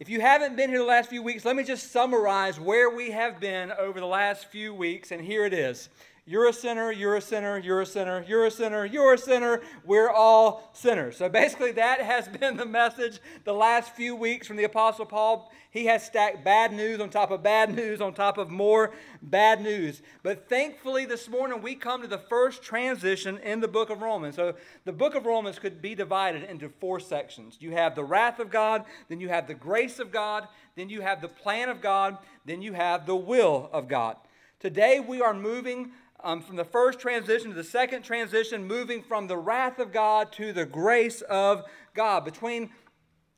If you haven't been here the last few weeks, let me just summarize where we have been over the last few weeks, and here it is. You're a sinner, you're a sinner, you're a sinner, you're a sinner, you're a sinner, we're all sinners. So basically, that has been the message the last few weeks from the Apostle Paul. He has stacked bad news on top of bad news on top of more bad news. But thankfully, this morning we come to the first transition in the book of Romans. So the book of Romans could be divided into four sections. You have the wrath of God, then you have the grace of God, then you have the plan of God, then you have the will of God. Today we are moving um, from the first transition to the second transition, moving from the wrath of God to the grace of God. Between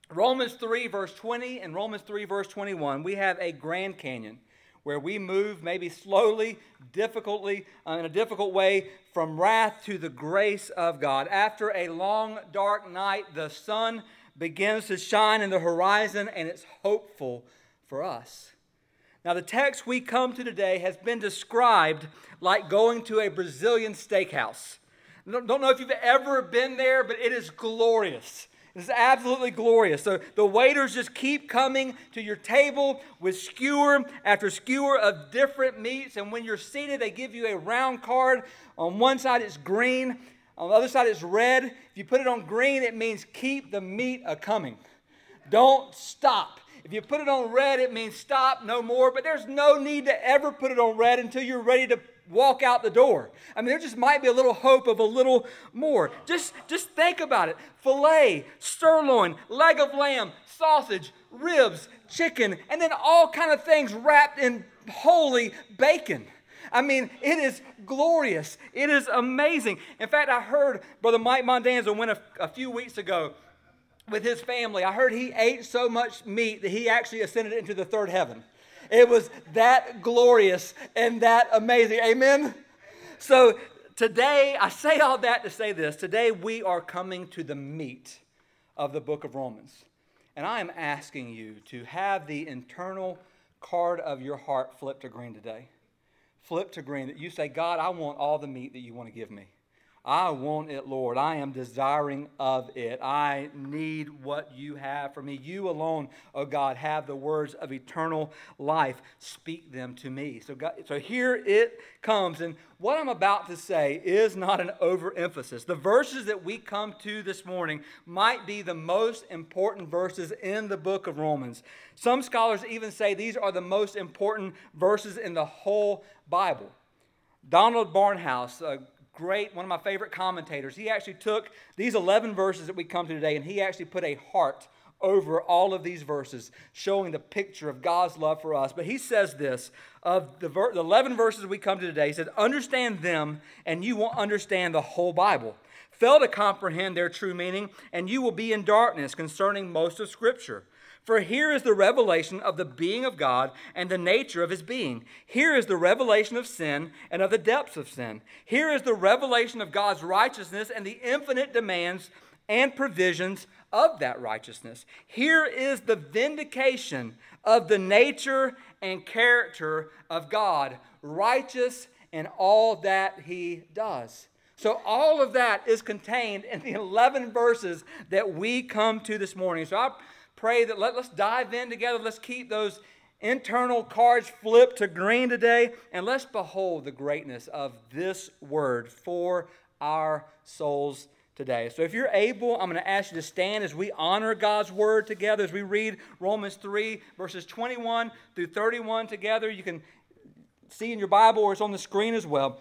Romans 3, verse 20, and Romans 3, verse 21, we have a Grand Canyon where we move maybe slowly, difficultly, uh, in a difficult way, from wrath to the grace of God. After a long, dark night, the sun begins to shine in the horizon, and it's hopeful for us. Now, the text we come to today has been described like going to a Brazilian steakhouse. Don't know if you've ever been there, but it is glorious. It's absolutely glorious. So the waiters just keep coming to your table with skewer after skewer of different meats. And when you're seated, they give you a round card. On one side, it's green, on the other side, it's red. If you put it on green, it means keep the meat a coming. Don't stop. If you put it on red, it means stop, no more. But there's no need to ever put it on red until you're ready to walk out the door. I mean, there just might be a little hope of a little more. Just, just think about it filet, sirloin, leg of lamb, sausage, ribs, chicken, and then all kind of things wrapped in holy bacon. I mean, it is glorious. It is amazing. In fact, I heard Brother Mike Mondanza went a, a few weeks ago with his family. I heard he ate so much meat that he actually ascended into the third heaven. It was that glorious and that amazing. Amen? So today, I say all that to say this. Today, we are coming to the meat of the book of Romans. And I am asking you to have the internal card of your heart flip to green today. Flip to green that you say, God, I want all the meat that you want to give me. I want it, Lord. I am desiring of it. I need what you have for me. You alone, oh God, have the words of eternal life. Speak them to me. So, God, so here it comes. And what I'm about to say is not an overemphasis. The verses that we come to this morning might be the most important verses in the book of Romans. Some scholars even say these are the most important verses in the whole Bible. Donald Barnhouse, great, one of my favorite commentators, he actually took these 11 verses that we come to today and he actually put a heart over all of these verses, showing the picture of God's love for us. But he says this of the, ver- the 11 verses we come to today, he said, Understand them, and you will understand the whole Bible. Fail to comprehend their true meaning, and you will be in darkness concerning most of Scripture. For here is the revelation of the being of God and the nature of his being. Here is the revelation of sin and of the depths of sin. Here is the revelation of God's righteousness and the infinite demands and provisions of that righteousness. Here is the vindication of the nature and character of God, righteous in all that he does. So, all of that is contained in the 11 verses that we come to this morning. So, I pray that let, let's dive in together. Let's keep those internal cards flipped to green today, and let's behold the greatness of this word for our souls today. So if you're able, I'm going to ask you to stand as we honor God's word together, as we read Romans 3, verses 21 through 31 together. You can see in your Bible or it's on the screen as well.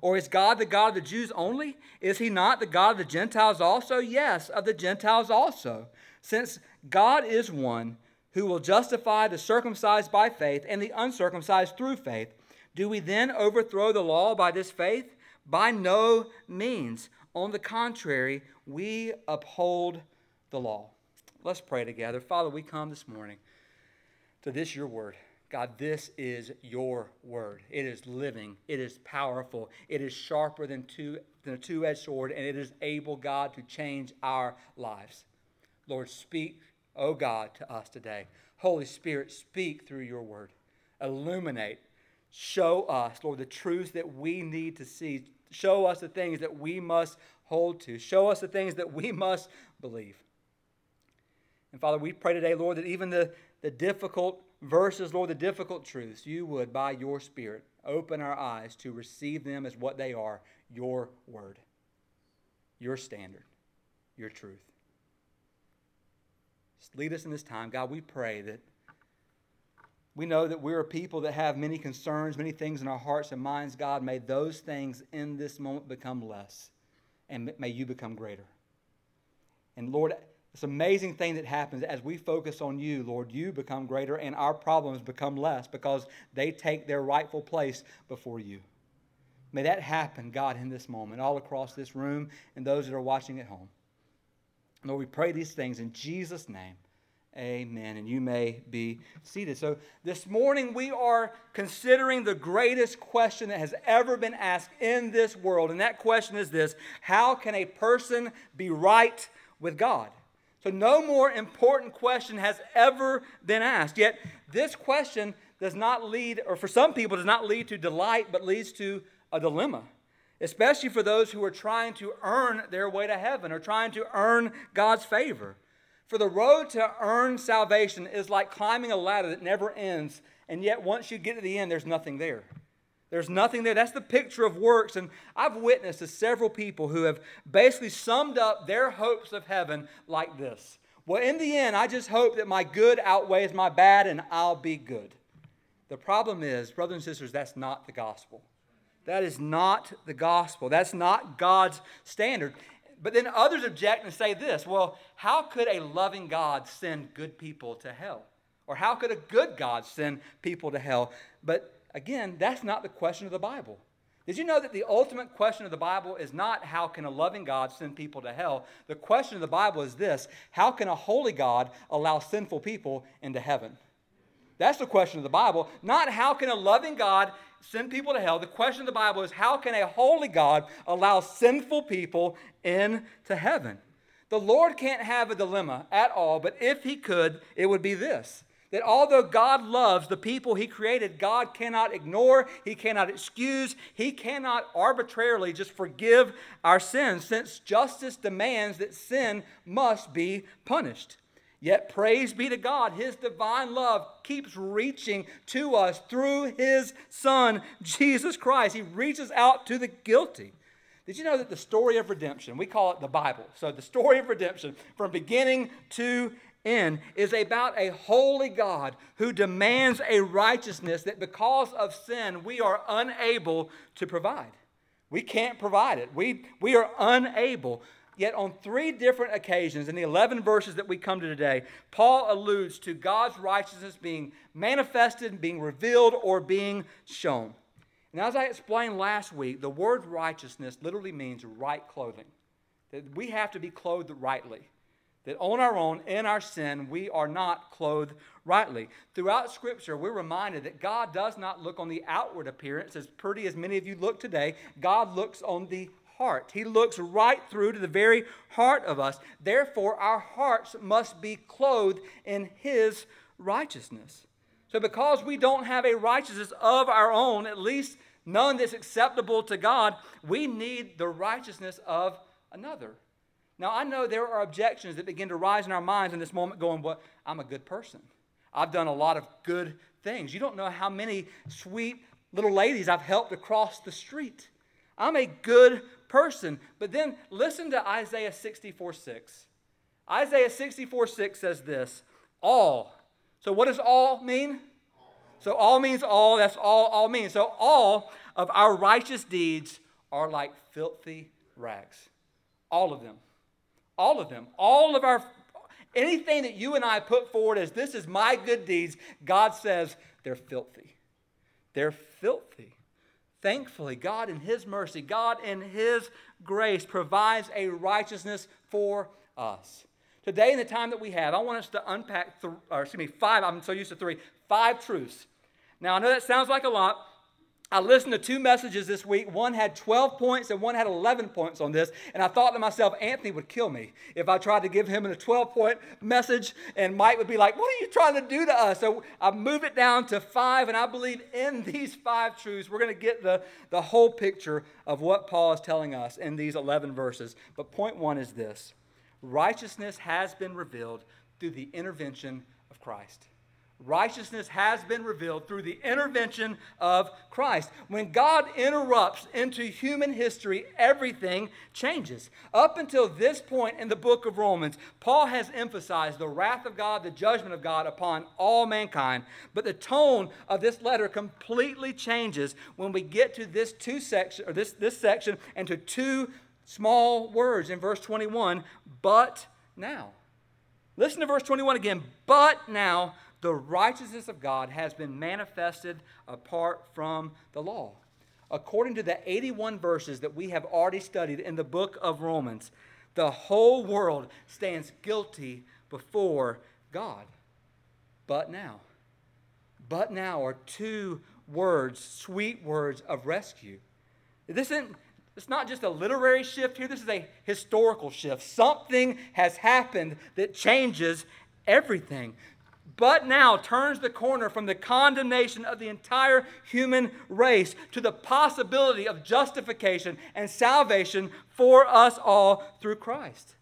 Or is God the God of the Jews only? Is he not the God of the Gentiles also? Yes, of the Gentiles also. Since God is one who will justify the circumcised by faith and the uncircumcised through faith, do we then overthrow the law by this faith? By no means. On the contrary, we uphold the law. Let's pray together. Father, we come this morning to this your word. God, this is your word. It is living, it is powerful, it is sharper than, two, than a two edged sword, and it is able, God, to change our lives. Lord, speak, oh God, to us today. Holy Spirit, speak through your word. Illuminate, show us, Lord, the truths that we need to see. Show us the things that we must hold to. Show us the things that we must believe. And Father, we pray today, Lord, that even the, the difficult verses, Lord, the difficult truths, you would, by your Spirit, open our eyes to receive them as what they are your word, your standard, your truth. Just lead us in this time. God, we pray that we know that we're a people that have many concerns, many things in our hearts and minds. God, may those things in this moment become less, and may you become greater. And Lord, this amazing thing that happens as we focus on you, Lord, you become greater and our problems become less because they take their rightful place before you. May that happen, God, in this moment, all across this room and those that are watching at home. Lord, we pray these things in Jesus' name. Amen. And you may be seated. So, this morning we are considering the greatest question that has ever been asked in this world. And that question is this How can a person be right with God? So, no more important question has ever been asked. Yet, this question does not lead, or for some people, does not lead to delight, but leads to a dilemma, especially for those who are trying to earn their way to heaven or trying to earn God's favor. For the road to earn salvation is like climbing a ladder that never ends, and yet once you get to the end, there's nothing there. There's nothing there. That's the picture of works. And I've witnessed to several people who have basically summed up their hopes of heaven like this Well, in the end, I just hope that my good outweighs my bad and I'll be good. The problem is, brothers and sisters, that's not the gospel. That is not the gospel. That's not God's standard. But then others object and say this well, how could a loving God send good people to hell? Or how could a good God send people to hell? But Again, that's not the question of the Bible. Did you know that the ultimate question of the Bible is not how can a loving God send people to hell? The question of the Bible is this how can a holy God allow sinful people into heaven? That's the question of the Bible, not how can a loving God send people to hell. The question of the Bible is how can a holy God allow sinful people into heaven? The Lord can't have a dilemma at all, but if he could, it would be this that although God loves the people He created, God cannot ignore, He cannot excuse, He cannot arbitrarily just forgive our sins, since justice demands that sin must be punished. Yet, praise be to God, His divine love keeps reaching to us through His Son, Jesus Christ. He reaches out to the guilty. Did you know that the story of redemption, we call it the Bible, so the story of redemption from beginning to in is about a holy God who demands a righteousness that because of sin we are unable to provide. We can't provide it. We, we are unable. Yet, on three different occasions in the 11 verses that we come to today, Paul alludes to God's righteousness being manifested, being revealed, or being shown. And as I explained last week, the word righteousness literally means right clothing. That we have to be clothed rightly that on our own, in our sin, we are not clothed rightly. Throughout Scripture, we're reminded that God does not look on the outward appearance, as pretty as many of you look today. God looks on the heart. He looks right through to the very heart of us. Therefore, our hearts must be clothed in His righteousness. So, because we don't have a righteousness of our own, at least none that's acceptable to God, we need the righteousness of another. Now, I know there are objections that begin to rise in our minds in this moment going, Well, I'm a good person. I've done a lot of good things. You don't know how many sweet little ladies I've helped across the street. I'm a good person. But then listen to Isaiah 64 6. Isaiah 64 6 says this all. So, what does all mean? So, all means all. That's all all means. So, all of our righteous deeds are like filthy rags. All of them. All of them. All of our, anything that you and I put forward as this is my good deeds, God says they're filthy. They're filthy. Thankfully, God in His mercy, God in His grace provides a righteousness for us. Today, in the time that we have, I want us to unpack, th- or excuse me, five, I'm so used to three, five truths. Now, I know that sounds like a lot, I listened to two messages this week. One had 12 points and one had 11 points on this. And I thought to myself, Anthony would kill me if I tried to give him a 12 point message. And Mike would be like, What are you trying to do to us? So I moved it down to five. And I believe in these five truths, we're going to get the, the whole picture of what Paul is telling us in these 11 verses. But point one is this righteousness has been revealed through the intervention of Christ righteousness has been revealed through the intervention of Christ. When God interrupts into human history, everything changes. Up until this point in the book of Romans, Paul has emphasized the wrath of God, the judgment of God upon all mankind. But the tone of this letter completely changes when we get to this two section or this, this section and to two small words in verse 21, but now. Listen to verse 21 again. But now the righteousness of God has been manifested apart from the law. According to the 81 verses that we have already studied in the book of Romans, the whole world stands guilty before God. But now, but now are two words, sweet words of rescue. This isn't, it's not just a literary shift here, this is a historical shift. Something has happened that changes everything but now turns the corner from the condemnation of the entire human race to the possibility of justification and salvation for us all through Christ.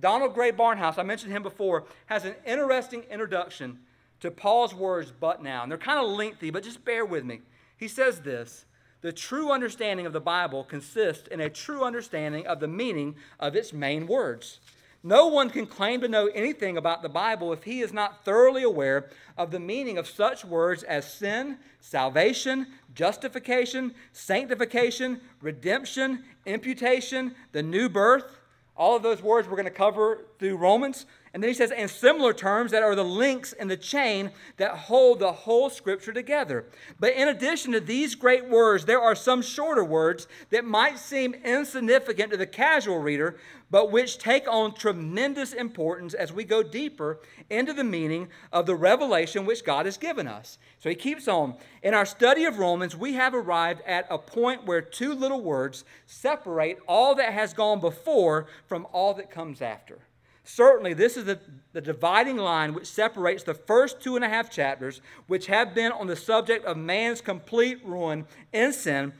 Donald Grey Barnhouse, I mentioned him before, has an interesting introduction to Paul's words, but now. And they're kind of lengthy, but just bear with me. He says this The true understanding of the Bible consists in a true understanding of the meaning of its main words. No one can claim to know anything about the Bible if he is not thoroughly aware of the meaning of such words as sin, salvation, justification, sanctification, redemption, imputation, the new birth. All of those words we're going to cover through Romans. And then he says, in similar terms, that are the links in the chain that hold the whole scripture together. But in addition to these great words, there are some shorter words that might seem insignificant to the casual reader, but which take on tremendous importance as we go deeper into the meaning of the revelation which God has given us. So he keeps on. In our study of Romans, we have arrived at a point where two little words separate all that has gone before from all that comes after. Certainly, this is the, the dividing line which separates the first two and a half chapters, which have been on the subject of man's complete ruin in sin,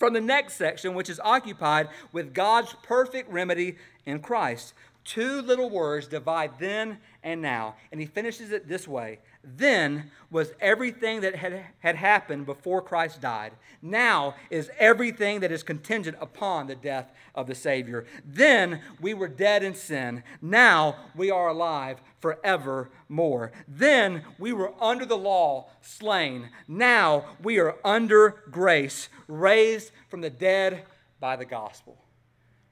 from the next section, which is occupied with God's perfect remedy in Christ. Two little words divide then and now. And he finishes it this way then was everything that had, had happened before Christ died. Now is everything that is contingent upon the death of the Savior. Then we were dead in sin. Now we are alive forevermore. Then we were under the law, slain. Now we are under grace, raised from the dead by the gospel.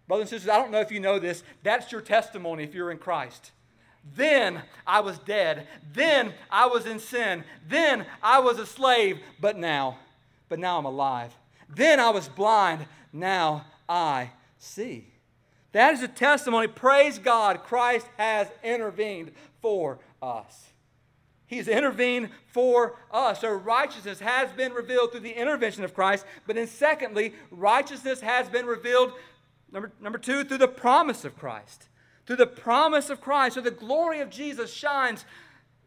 Brothers and sisters, I don't know if you know this. That's your testimony if you're in Christ. Then I was dead. Then I was in sin. Then I was a slave. But now, but now I'm alive. Then I was blind. Now I see. That is a testimony. Praise God, Christ has intervened for us. He's intervened for us. So righteousness has been revealed through the intervention of Christ. But then, secondly, righteousness has been revealed, number, number two, through the promise of Christ through the promise of Christ. So the glory of Jesus shines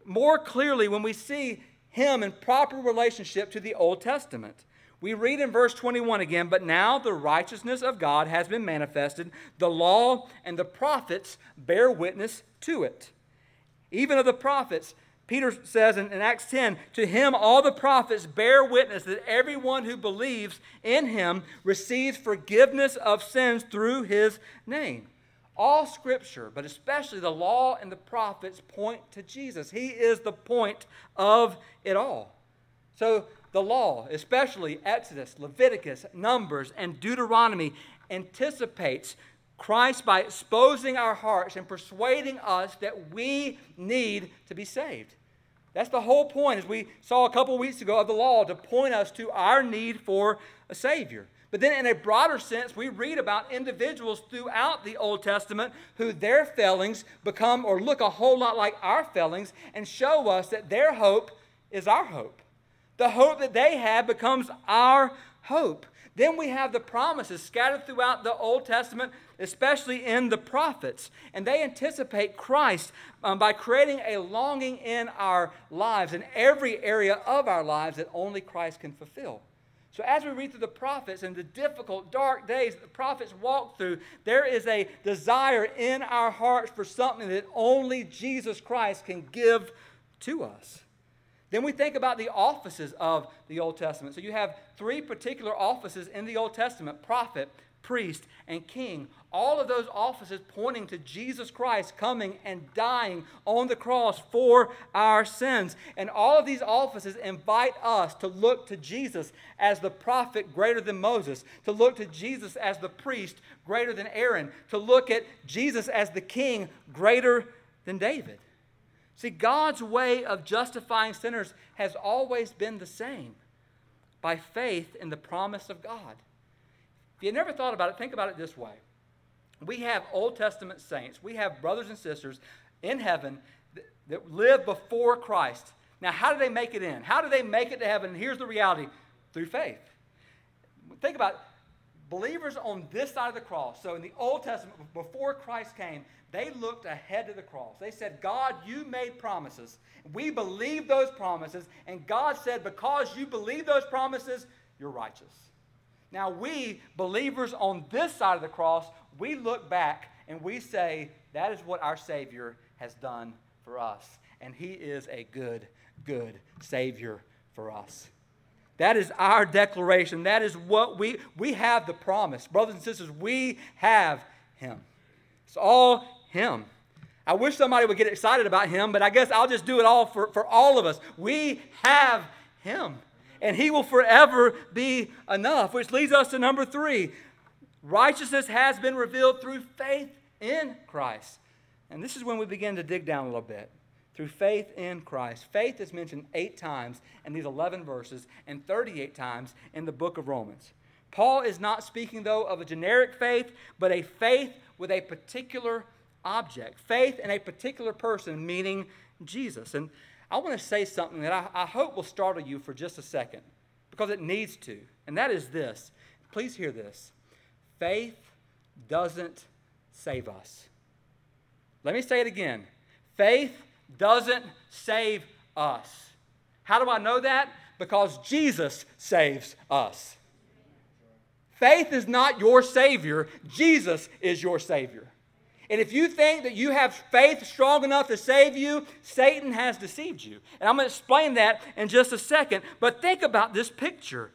more clearly when we see him in proper relationship to the Old Testament. We read in verse 21 again, but now the righteousness of God has been manifested. The law and the prophets bear witness to it. Even of the prophets, Peter says in, in, Acts 10, to him all the prophets bear witness that everyone who believes in him receives forgiveness of sins through his name. All scripture, but especially the law and the prophets, point to Jesus. He is the point of it all. So, the law, especially Exodus, Leviticus, Numbers, and Deuteronomy, anticipates Christ by exposing our hearts and persuading us that we need to be saved. That's the whole point, as we saw a couple weeks ago, of the law to point us to our need for a Savior. But then, in a broader sense, we read about individuals throughout the Old Testament who their failings become or look a whole lot like our failings and show us that their hope is our hope. The hope that they have becomes our hope. Then we have the promises scattered throughout the Old Testament, especially in the prophets. And they anticipate Christ um, by creating a longing in our lives, in every area of our lives that only Christ can fulfill. So, as we read through the prophets and the difficult, dark days that the prophets walk through, there is a desire in our hearts for something that only Jesus Christ can give to us. Then we think about the offices of the Old Testament. So, you have three particular offices in the Old Testament prophet, priest, and king. All of those offices pointing to Jesus Christ coming and dying on the cross for our sins. And all of these offices invite us to look to Jesus as the prophet greater than Moses, to look to Jesus as the priest greater than Aaron, to look at Jesus as the king greater than David. See, God's way of justifying sinners has always been the same by faith in the promise of God. If you never thought about it, think about it this way. We have Old Testament saints, we have brothers and sisters in heaven that, that live before Christ. Now, how do they make it in? How do they make it to heaven? And here's the reality through faith. Think about believers on this side of the cross. So, in the Old Testament, before Christ came, they looked ahead to the cross. They said, God, you made promises. We believe those promises. And God said, because you believe those promises, you're righteous. Now, we, believers on this side of the cross, we look back and we say, that is what our Savior has done for us. And He is a good, good Savior for us. That is our declaration. That is what we, we have the promise. Brothers and sisters, we have Him. It's all Him. I wish somebody would get excited about Him, but I guess I'll just do it all for, for all of us. We have Him and he will forever be enough. Which leads us to number three righteousness has been revealed through faith in Christ. And this is when we begin to dig down a little bit. Through faith in Christ. Faith is mentioned eight times in these 11 verses and 38 times in the book of Romans. Paul is not speaking, though, of a generic faith, but a faith with a particular object. Faith in a particular person, meaning Jesus. And I want to say something that I, I hope will startle you for just a second because it needs to. And that is this. Please hear this. Faith doesn't save us. Let me say it again. Faith doesn't save us. How do I know that? Because Jesus saves us. Faith is not your Savior, Jesus is your Savior. And if you think that you have faith strong enough to save you, Satan has deceived you. And I'm going to explain that in just a second. But think about this picture.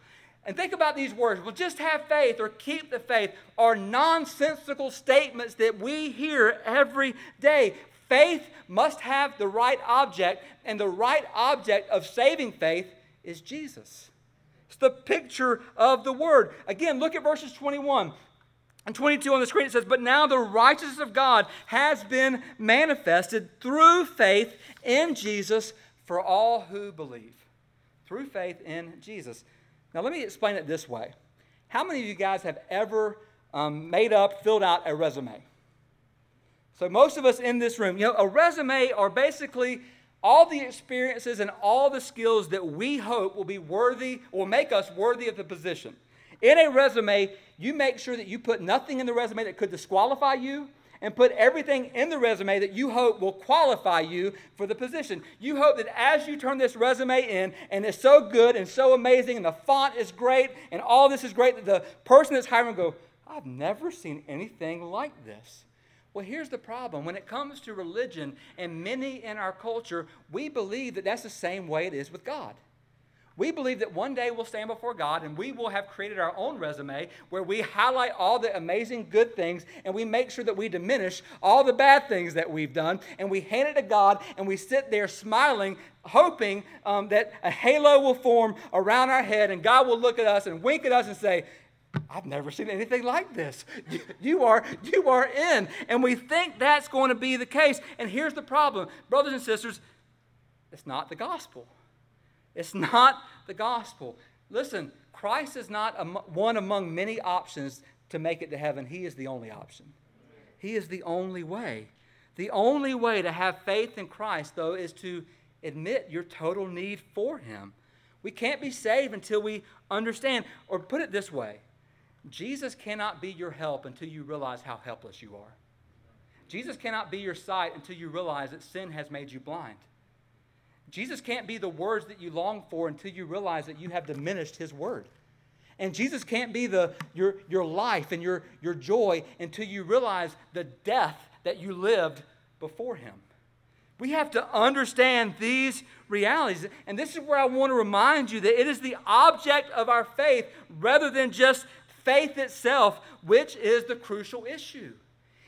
And think about these words. Well, just have faith or keep the faith are nonsensical statements that we hear every day. Faith must have the right object, and the right object of saving faith is Jesus. It's the picture of the word. Again, look at verses 21 and 22 on the screen it says, But now the righteousness of God has been manifested through faith in Jesus for all who believe. Through faith in Jesus. Now, let me explain it this way. How many of you guys have ever um, made up, filled out a resume? So, most of us in this room, you know, a resume are basically all the experiences and all the skills that we hope will be worthy, will make us worthy of the position. In a resume, you make sure that you put nothing in the resume that could disqualify you and put everything in the resume that you hope will qualify you for the position. You hope that as you turn this resume in and it's so good and so amazing and the font is great and all this is great that the person that's hiring will go, I've never seen anything like this. Well, here's the problem. When it comes to religion and many in our culture, we believe that that's the same way it is with God. We believe that one day we'll stand before God and we will have created our own resume where we highlight all the amazing good things and we make sure that we diminish all the bad things that we've done and we hand it to God and we sit there smiling, hoping um, that a halo will form around our head and God will look at us and wink at us and say, I've never seen anything like this. You, you, are, you are in. And we think that's going to be the case. And here's the problem, brothers and sisters, it's not the gospel. It's not the gospel. Listen, Christ is not one among many options to make it to heaven. He is the only option. He is the only way. The only way to have faith in Christ, though, is to admit your total need for Him. We can't be saved until we understand, or put it this way Jesus cannot be your help until you realize how helpless you are. Jesus cannot be your sight until you realize that sin has made you blind. Jesus can't be the words that you long for until you realize that you have diminished his word. And Jesus can't be the, your, your life and your, your joy until you realize the death that you lived before him. We have to understand these realities. And this is where I want to remind you that it is the object of our faith rather than just faith itself, which is the crucial issue.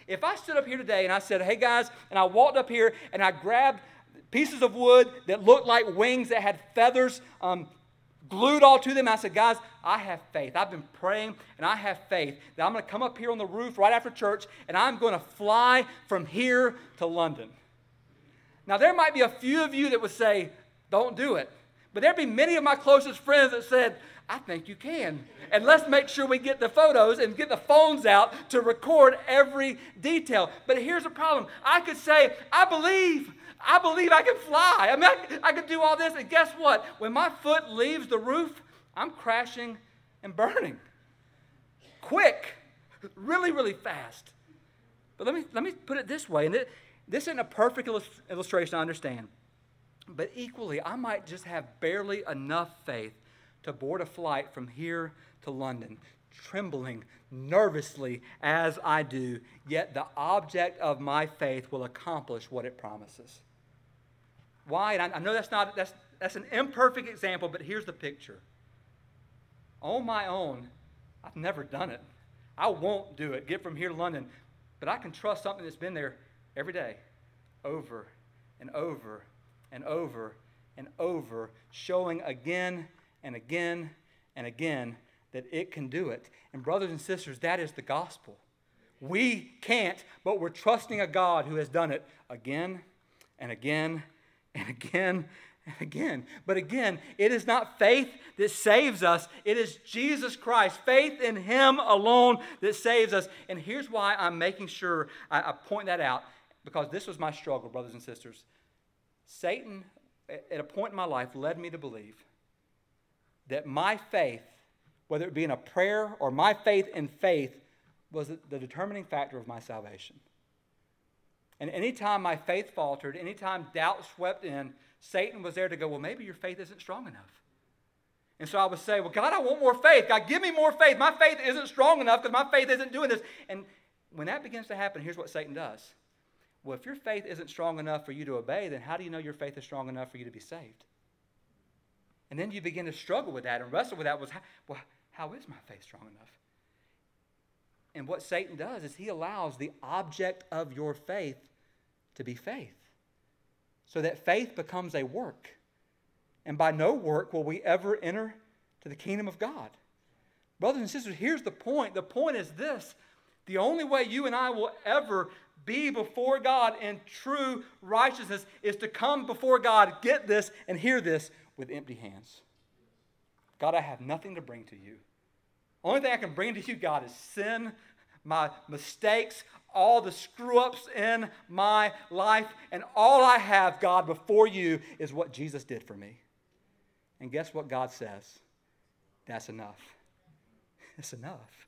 If I stood up here today and I said, hey guys, and I walked up here and I grabbed pieces of wood that looked like wings that had feathers um, glued all to them. I said, guys, I have faith. I've been praying and I have faith that I'm going to come up here on the roof right after church and I'm going to fly from here to London. Now, there might be a few of you that would say, don't do it. But there'd be many of my closest friends that said, I think you can. And let's make sure we get the photos and get the phones out to record every detail. But here's the problem I could say, I believe. I believe I can fly. I mean, I, I can do all this. And guess what? When my foot leaves the roof, I'm crashing and burning. Quick, really, really fast. But let me, let me put it this way, and it, this isn't a perfect illustration, I understand. But equally, I might just have barely enough faith to board a flight from here to London, trembling nervously as I do, yet the object of my faith will accomplish what it promises. Why? And I, know that's not that's that's an imperfect example, but here's the picture. On my own, I've never done it. I won't do it. Get from here to London, but I can trust something that's been there every day, over and over and over and over, showing again and again and again that it can do it. And, brothers and sisters, that is the gospel. We can't, but we're trusting a God who has done it again and again and again and again. But again, it is not faith that saves us, it is Jesus Christ, faith in Him alone that saves us. And here's why I'm making sure I, I point that out because this was my struggle, brothers and sisters. Satan, at a point in my life, led me to believe that my faith, whether it be in a prayer or my faith in faith, was the determining factor of my salvation. And anytime my faith faltered, anytime doubt swept in, Satan was there to go, Well, maybe your faith isn't strong enough. And so I would say, Well, God, I want more faith. God, give me more faith. My faith isn't strong enough because my faith isn't doing this. And when that begins to happen, here's what Satan does. Well, if your faith isn't strong enough for you to obey, then how do you know your faith is strong enough for you to be saved? And then you begin to struggle with that and wrestle with that was, well, how is my faith strong enough? And what Satan does is he allows the object of your faith to be faith. So that faith becomes a work. And by no work will we ever enter to the kingdom of God. Brothers and sisters, here's the point. The point is this the only way you and I will ever be before God in true righteousness is to come before God, get this, and hear this with empty hands. God, I have nothing to bring to you. Only thing I can bring to you, God, is sin, my mistakes, all the screw ups in my life. And all I have, God, before you is what Jesus did for me. And guess what God says? That's enough. It's enough.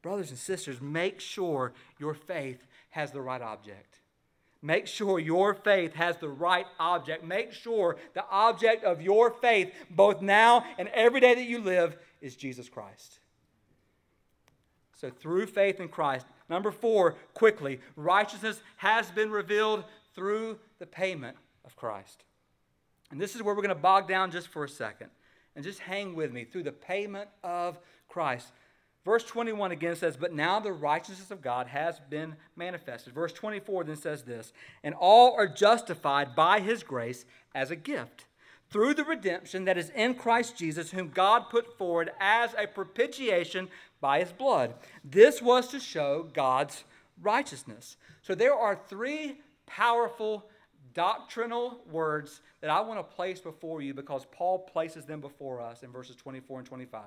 Brothers and sisters, make sure your faith has the right object. Make sure your faith has the right object. Make sure the object of your faith, both now and every day that you live, is Jesus Christ. So, through faith in Christ. Number four, quickly, righteousness has been revealed through the payment of Christ. And this is where we're going to bog down just for a second. And just hang with me through the payment of Christ. Verse 21 again says, But now the righteousness of God has been manifested. Verse 24 then says this, And all are justified by his grace as a gift through the redemption that is in Christ Jesus, whom God put forward as a propitiation by his blood. This was to show God's righteousness. So there are three powerful doctrinal words that I want to place before you because Paul places them before us in verses 24 and 25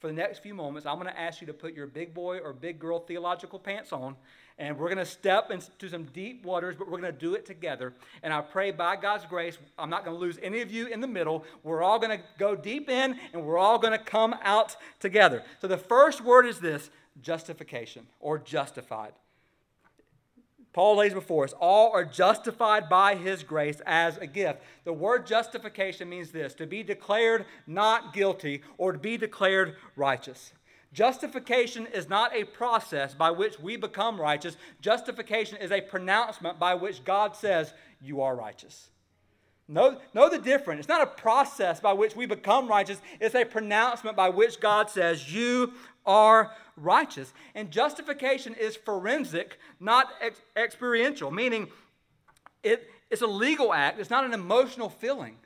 for the next few moments, I'm going to ask you to put your big boy or big girl theological pants on, and we're going to step into some deep waters, but we're going to do it together. And I pray by God's grace, I'm not going to lose any of you in the middle. We're all going to go deep in, and we're all going to come out together. So the first word is this justification or justified. Paul lays before us, all are justified by his grace as a gift. The word justification means this to be declared not guilty or to be declared righteous. Justification is not a process by which we become righteous. Justification is a pronouncement by which God says, You are righteous. Know, know the difference. It's not a process by which we become righteous, it's a pronouncement by which God says, You are righteous. And justification is forensic, not ex- experiential, meaning it, it's a legal act, it's not an emotional feeling.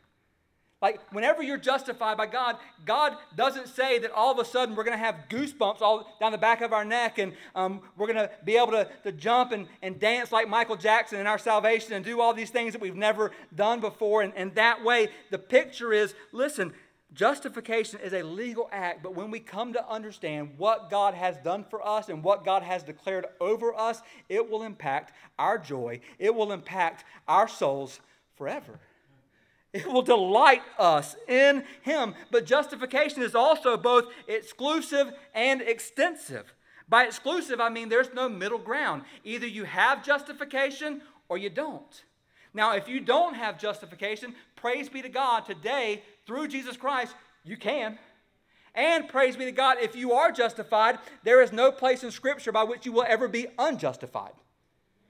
Like, whenever you're justified by God, God doesn't say that all of a sudden we're going to have goosebumps all down the back of our neck and um, we're going to be able to, to jump and, and dance like Michael Jackson in our salvation and do all these things that we've never done before. And, and that way, the picture is listen, justification is a legal act, but when we come to understand what God has done for us and what God has declared over us, it will impact our joy, it will impact our souls forever. It will delight us in Him. But justification is also both exclusive and extensive. By exclusive, I mean there's no middle ground. Either you have justification or you don't. Now, if you don't have justification, praise be to God, today, through Jesus Christ, you can. And praise be to God, if you are justified, there is no place in Scripture by which you will ever be unjustified.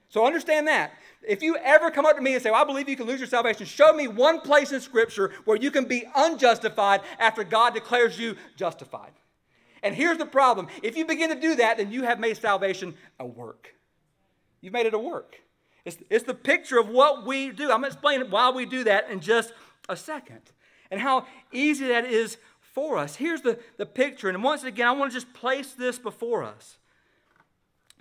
So understand that. If you ever come up to me and say, well, I believe you can lose your salvation, show me one place in Scripture where you can be unjustified after God declares you justified. And here's the problem if you begin to do that, then you have made salvation a work. You've made it a work. It's, it's the picture of what we do. I'm going to explain why we do that in just a second and how easy that is for us. Here's the, the picture. And once again, I want to just place this before us.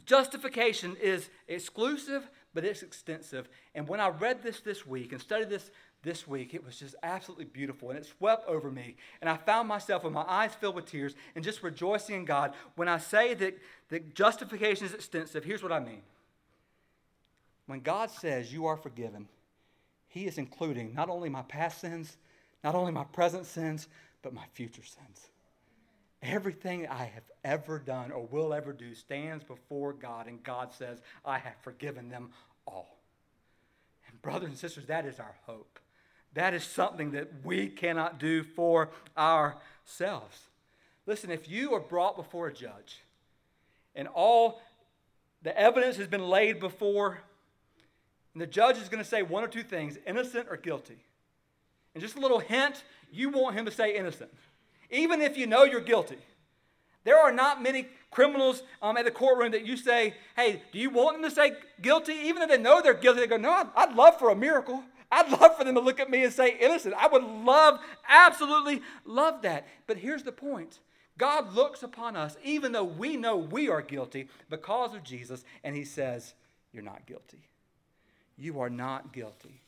Justification is exclusive, but it's extensive. And when I read this this week and studied this this week, it was just absolutely beautiful and it swept over me. And I found myself with my eyes filled with tears and just rejoicing in God. When I say that, that justification is extensive, here's what I mean. When God says you are forgiven, He is including not only my past sins, not only my present sins, but my future sins. Everything I have ever done or will ever do stands before God, and God says, I have forgiven them all. And, brothers and sisters, that is our hope. That is something that we cannot do for ourselves. Listen, if you are brought before a judge and all the evidence has been laid before, and the judge is going to say one or two things innocent or guilty. And just a little hint, you want him to say innocent even if you know you're guilty. There are not many criminals um, at the courtroom that you say, hey, do you want them to say guilty? Even if they know they're guilty, they go, no, I'd, I'd love for a miracle. I'd love for them to look at me and say innocent. I would love, absolutely love that. But here's the point God looks upon us, even though we know we are guilty because of Jesus, and He says, You're not guilty. You are not guilty.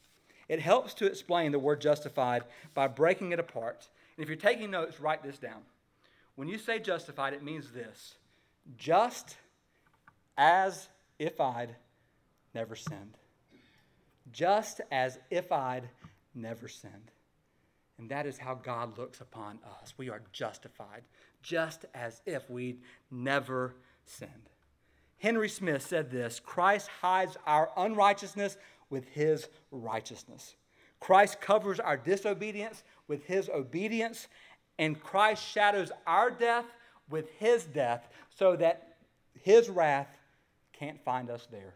It helps to explain the word justified by breaking it apart and if you're taking notes, write this down. When you say justified, it means this just as if I'd never sinned. Just as if I'd never sinned. And that is how God looks upon us. We are justified, just as if we'd never sinned. Henry Smith said this Christ hides our unrighteousness with his righteousness. Christ covers our disobedience with his obedience, and Christ shadows our death with his death so that his wrath can't find us there.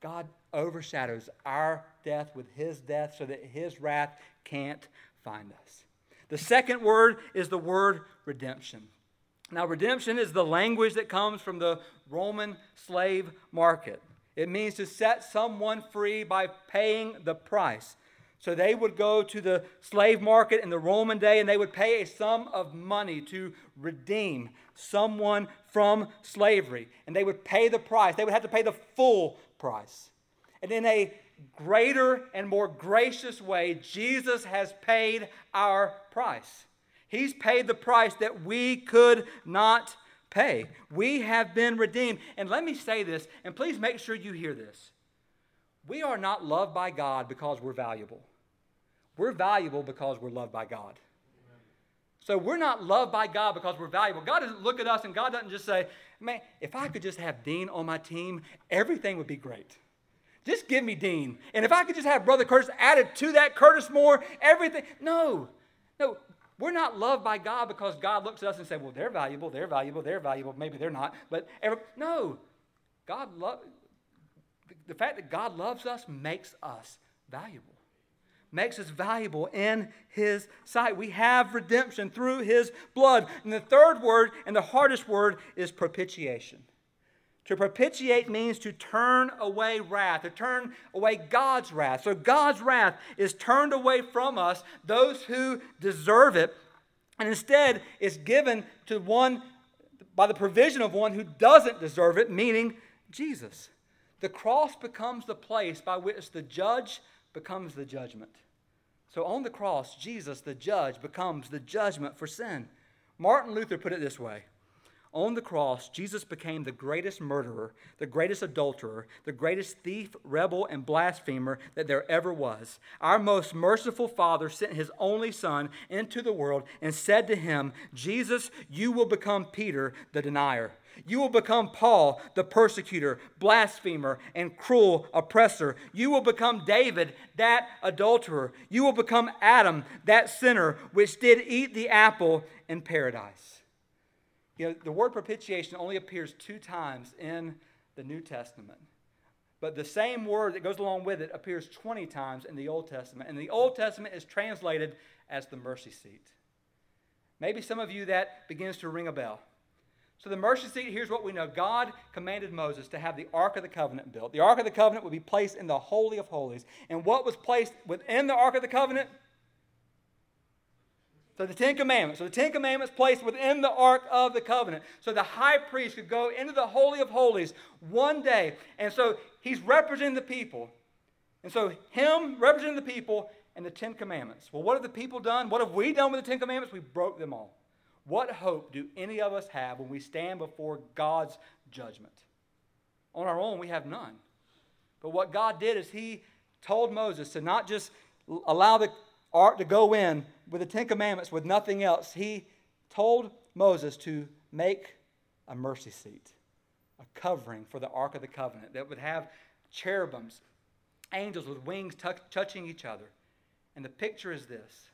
God overshadows our death with his death so that his wrath can't find us. The second word is the word redemption. Now, redemption is the language that comes from the Roman slave market. It means to set someone free by paying the price. So they would go to the slave market in the Roman day and they would pay a sum of money to redeem someone from slavery. And they would pay the price. They would have to pay the full price. And in a greater and more gracious way, Jesus has paid our price. He's paid the price that we could not pay. We have been redeemed. And let me say this, and please make sure you hear this. We are not loved by God because we're valuable. We're valuable because we're loved by God. So we're not loved by God because we're valuable. God doesn't look at us and God doesn't just say, man, if I could just have Dean on my team, everything would be great. Just give me Dean. And if I could just have Brother Curtis added to that, Curtis Moore, everything. No, no, we're not loved by God because God looks at us and says, well, they're valuable, they're valuable, they're valuable. Maybe they're not. But every, no, God love the fact that God loves us makes us valuable. Makes us valuable in His sight. We have redemption through His blood. And the third word, and the hardest word, is propitiation. To propitiate means to turn away wrath, to turn away God's wrath. So God's wrath is turned away from us, those who deserve it, and instead is given to one by the provision of one who doesn't deserve it, meaning Jesus. The cross becomes the place by which the judge becomes the judgment. So on the cross, Jesus, the judge, becomes the judgment for sin. Martin Luther put it this way on the cross, Jesus became the greatest murderer, the greatest adulterer, the greatest thief, rebel, and blasphemer that there ever was. Our most merciful Father sent his only Son into the world and said to him, Jesus, you will become Peter, the denier. You will become Paul, the persecutor, blasphemer, and cruel oppressor. You will become David, that adulterer. You will become Adam, that sinner, which did eat the apple in paradise. You know, the word propitiation only appears two times in the New Testament. But the same word that goes along with it appears 20 times in the Old Testament. And the Old Testament is translated as the mercy seat. Maybe some of you that begins to ring a bell. So, the mercy seat, here's what we know God commanded Moses to have the Ark of the Covenant built. The Ark of the Covenant would be placed in the Holy of Holies. And what was placed within the Ark of the Covenant? So the Ten Commandments. So the Ten Commandments placed within the Ark of the Covenant. So the high priest could go into the Holy of Holies one day. And so he's representing the people. And so him representing the people and the Ten Commandments. Well, what have the people done? What have we done with the Ten Commandments? We broke them all. What hope do any of us have when we stand before God's judgment? On our own, we have none. But what God did is he told Moses to not just allow the ark to go in with the Ten Commandments with nothing else, he told Moses to make a mercy seat, a covering for the Ark of the Covenant that would have cherubims, angels with wings t- touching each other. And the picture is this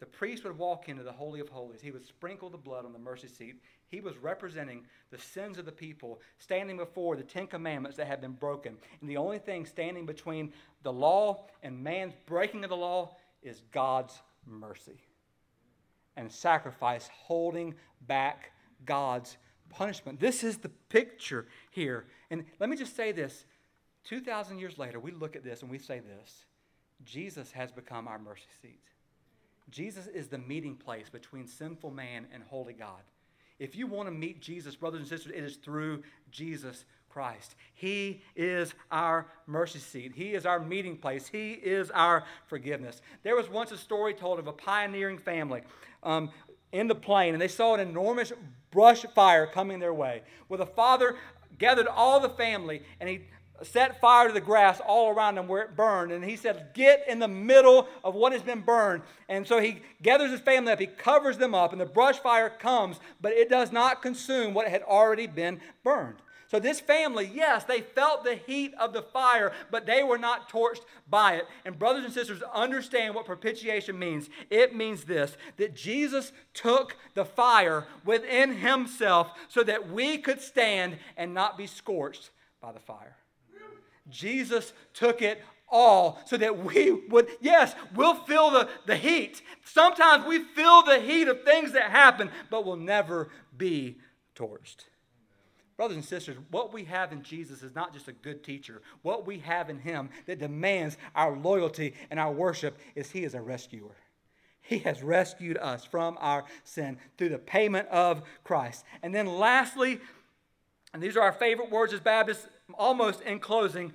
the priest would walk into the Holy of Holies. He would sprinkle the blood on the mercy seat. He was representing the sins of the people, standing before the Ten Commandments that had been broken. And the only thing standing between the law and man's breaking of the law is God's mercy and sacrifice holding back God's punishment. This is the picture here. And let me just say this 2,000 years later, we look at this and we say this Jesus has become our mercy seat. Jesus is the meeting place between sinful man and holy God. If you want to meet Jesus, brothers and sisters, it is through Jesus Christ. He is our mercy seat. He is our meeting place. He is our forgiveness. There was once a story told of a pioneering family um, in the plain, and they saw an enormous brush fire coming their way. Well, the father gathered all the family, and he set fire to the grass all around them where it burned. And he said, Get in the middle of what has been burned. And so he gathers his family up, he covers them up, and the brush fire comes, but it does not consume what had already been burned. So, this family, yes, they felt the heat of the fire, but they were not torched by it. And, brothers and sisters, understand what propitiation means. It means this that Jesus took the fire within himself so that we could stand and not be scorched by the fire. Jesus took it all so that we would, yes, we'll feel the, the heat. Sometimes we feel the heat of things that happen, but we'll never be torched. Brothers and sisters, what we have in Jesus is not just a good teacher. What we have in him that demands our loyalty and our worship is he is a rescuer. He has rescued us from our sin through the payment of Christ. And then lastly, and these are our favorite words as Baptists, almost in closing,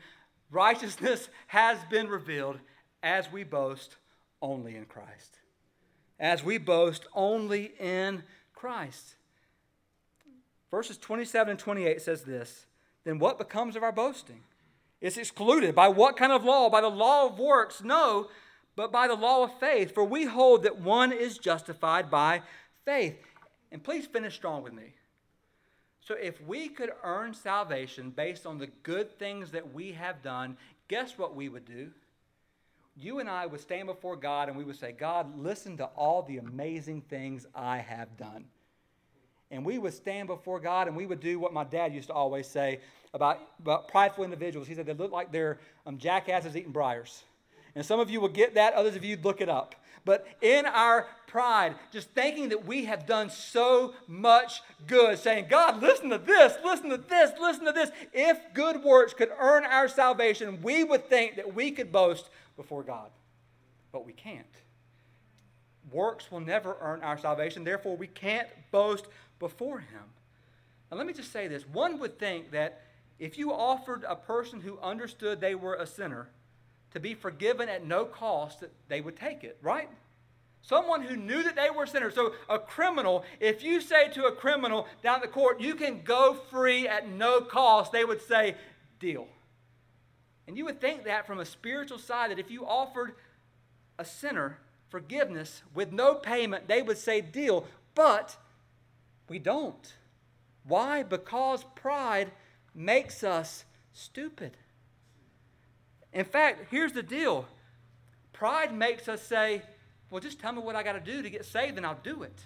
righteousness has been revealed as we boast only in Christ. As we boast only in Christ. Verses 27 and 28 says this Then what becomes of our boasting? It's excluded. By what kind of law? By the law of works? No, but by the law of faith. For we hold that one is justified by faith. And please finish strong with me. So, if we could earn salvation based on the good things that we have done, guess what we would do? You and I would stand before God and we would say, God, listen to all the amazing things I have done. And we would stand before God and we would do what my dad used to always say about, about prideful individuals. He said they look like they're um, jackasses eating briars. And some of you will get that, others of you look it up. But in our pride, just thinking that we have done so much good, saying, God, listen to this, listen to this, listen to this. If good works could earn our salvation, we would think that we could boast before God. But we can't. Works will never earn our salvation, therefore, we can't boast before Him. Now, let me just say this one would think that if you offered a person who understood they were a sinner, to be forgiven at no cost, that they would take it, right? Someone who knew that they were sinners. So, a criminal, if you say to a criminal down at the court, you can go free at no cost, they would say, deal. And you would think that from a spiritual side, that if you offered a sinner forgiveness with no payment, they would say, deal. But we don't. Why? Because pride makes us stupid. In fact, here's the deal pride makes us say, well, just tell me what I got to do to get saved, and I'll do it.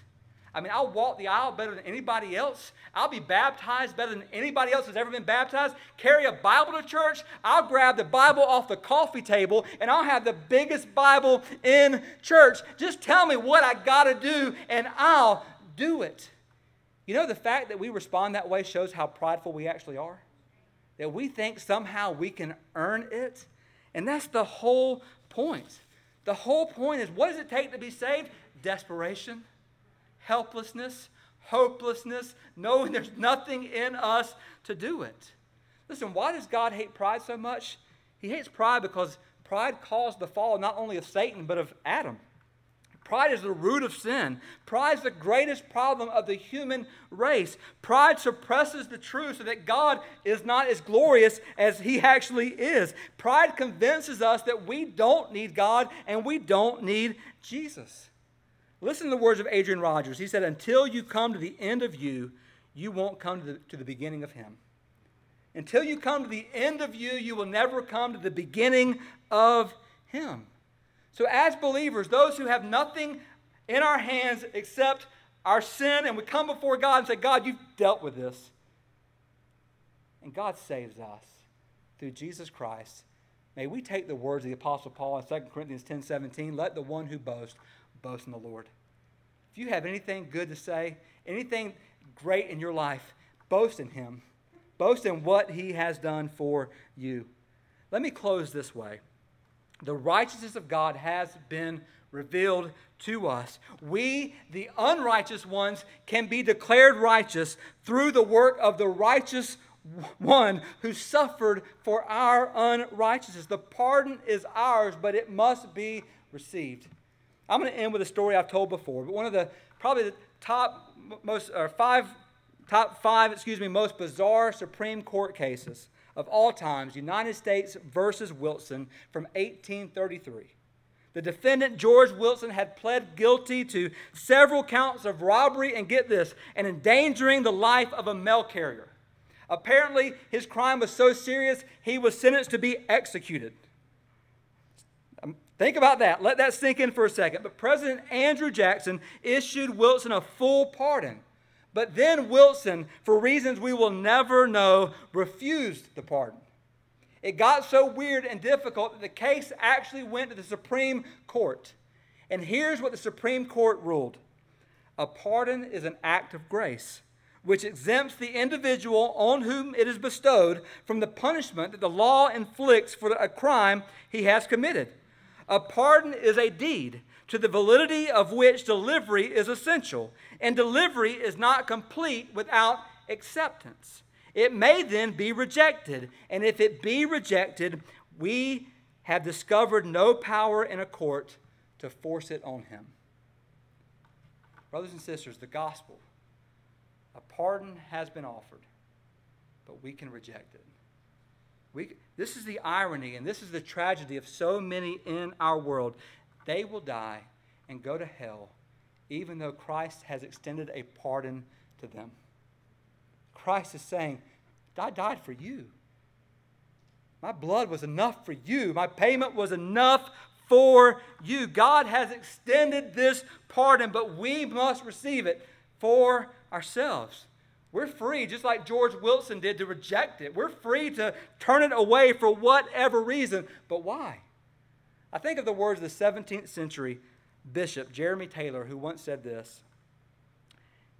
I mean, I'll walk the aisle better than anybody else. I'll be baptized better than anybody else has ever been baptized. Carry a Bible to church. I'll grab the Bible off the coffee table and I'll have the biggest Bible in church. Just tell me what I got to do and I'll do it. You know, the fact that we respond that way shows how prideful we actually are. That we think somehow we can earn it. And that's the whole point. The whole point is what does it take to be saved? Desperation, helplessness, hopelessness, knowing there's nothing in us to do it. Listen, why does God hate pride so much? He hates pride because pride caused the fall not only of Satan, but of Adam. Pride is the root of sin. Pride is the greatest problem of the human race. Pride suppresses the truth so that God is not as glorious as he actually is. Pride convinces us that we don't need God and we don't need Jesus. Listen to the words of Adrian Rogers. He said, Until you come to the end of you, you won't come to the, to the beginning of him. Until you come to the end of you, you will never come to the beginning of him. So, as believers, those who have nothing in our hands except our sin, and we come before God and say, God, you've dealt with this. And God saves us through Jesus Christ. May we take the words of the Apostle Paul in 2 Corinthians 10 17. Let the one who boasts boast in the Lord. If you have anything good to say, anything great in your life, boast in Him. Boast in what He has done for you. Let me close this way the righteousness of God has been revealed to us. We, the unrighteous ones, can be declared righteous through the work of the righteous one who suffered for our unrighteousness. The pardon is ours, but it must be received. I'm going to end with a story I've told before, but one of the probably the top most or five top five, excuse me, most bizarre Supreme Court cases of all times, United States versus Wilson from 1833. The defendant, George Wilson, had pled guilty to several counts of robbery and get this, and endangering the life of a mail carrier. Apparently, his crime was so serious, he was sentenced to be executed. Um, think about that. Let that sink in for a second. But President Andrew Jackson issued Wilson a full pardon. But then Wilson, for reasons we will never know, refused the pardon. It got so weird and difficult that the case actually went to the Supreme Court. And here's what the Supreme Court ruled a pardon is an act of grace, which exempts the individual on whom it is bestowed from the punishment that the law inflicts for a crime he has committed. A pardon is a deed to the validity of which delivery is essential, and delivery is not complete without acceptance. It may then be rejected, and if it be rejected, we have discovered no power in a court to force it on him. Brothers and sisters, the gospel, a pardon has been offered, but we can reject it. We, this is the irony and this is the tragedy of so many in our world. They will die and go to hell, even though Christ has extended a pardon to them. Christ is saying, I died for you. My blood was enough for you. My payment was enough for you. God has extended this pardon, but we must receive it for ourselves. We're free, just like George Wilson did, to reject it. We're free to turn it away for whatever reason. But why? I think of the words of the 17th century bishop, Jeremy Taylor, who once said this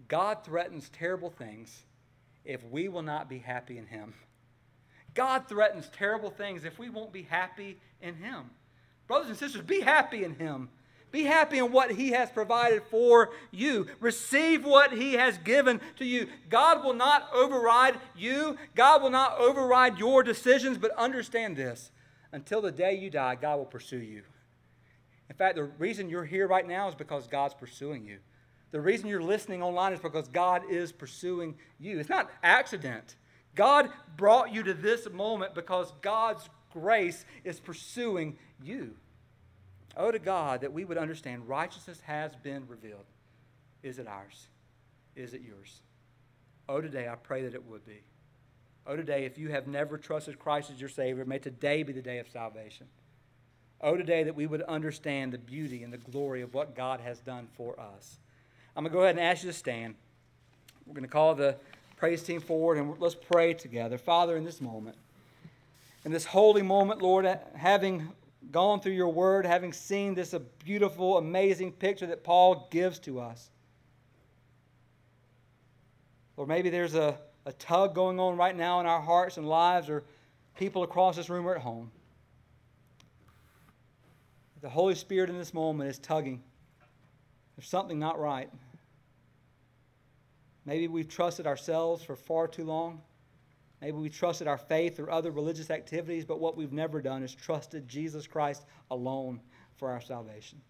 God threatens terrible things if we will not be happy in Him. God threatens terrible things if we won't be happy in Him. Brothers and sisters, be happy in Him. Be happy in what He has provided for you. Receive what He has given to you. God will not override you, God will not override your decisions, but understand this until the day you die, God will pursue you. In fact, the reason you're here right now is because God's pursuing you. The reason you're listening online is because God is pursuing you. It's not accident. God brought you to this moment because God's grace is pursuing you. Oh, to God that we would understand righteousness has been revealed. Is it ours? Is it yours? Oh, today I pray that it would be. Oh, today, if you have never trusted Christ as your Savior, may today be the day of salvation. Oh, today that we would understand the beauty and the glory of what God has done for us. I'm going to go ahead and ask you to stand. We're going to call the praise team forward and let's pray together. Father, in this moment, in this holy moment, Lord, having gone through your word, having seen this beautiful, amazing picture that Paul gives to us. Or maybe there's a, a tug going on right now in our hearts and lives, or people across this room or at home. The Holy Spirit in this moment is tugging. There's something not right. Maybe we've trusted ourselves for far too long. Maybe we trusted our faith or other religious activities, but what we've never done is trusted Jesus Christ alone for our salvation.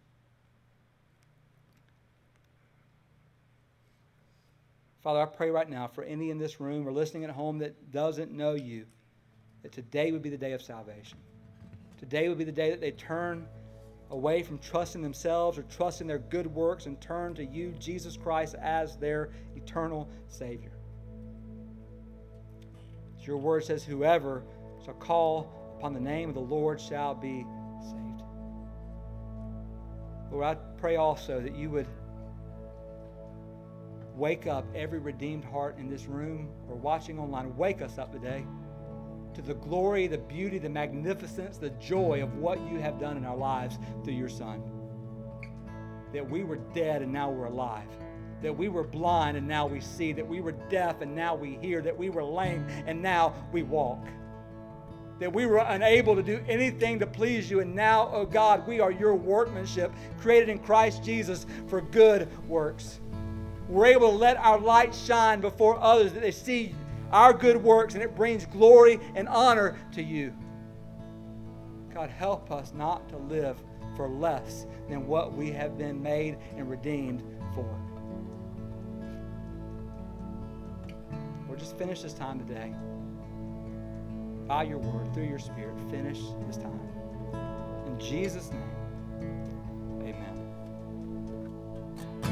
Father, I pray right now for any in this room or listening at home that doesn't know you, that today would be the day of salvation. Today would be the day that they turn away from trusting themselves or trusting their good works and turn to you, Jesus Christ, as their eternal Savior. Your word says, Whoever shall call upon the name of the Lord shall be saved. Lord, I pray also that you would wake up every redeemed heart in this room or watching online. Wake us up today to the glory, the beauty, the magnificence, the joy of what you have done in our lives through your Son. That we were dead and now we're alive that we were blind and now we see, that we were deaf and now we hear, that we were lame and now we walk. That we were unable to do anything to please you, and now, oh God, we are your workmanship, created in Christ Jesus for good works. We're able to let our light shine before others, that they see our good works, and it brings glory and honor to you. God, help us not to live for less than what we have been made and redeemed for. Lord, just finish this time today. By your word, through your spirit, finish this time. In Jesus' name.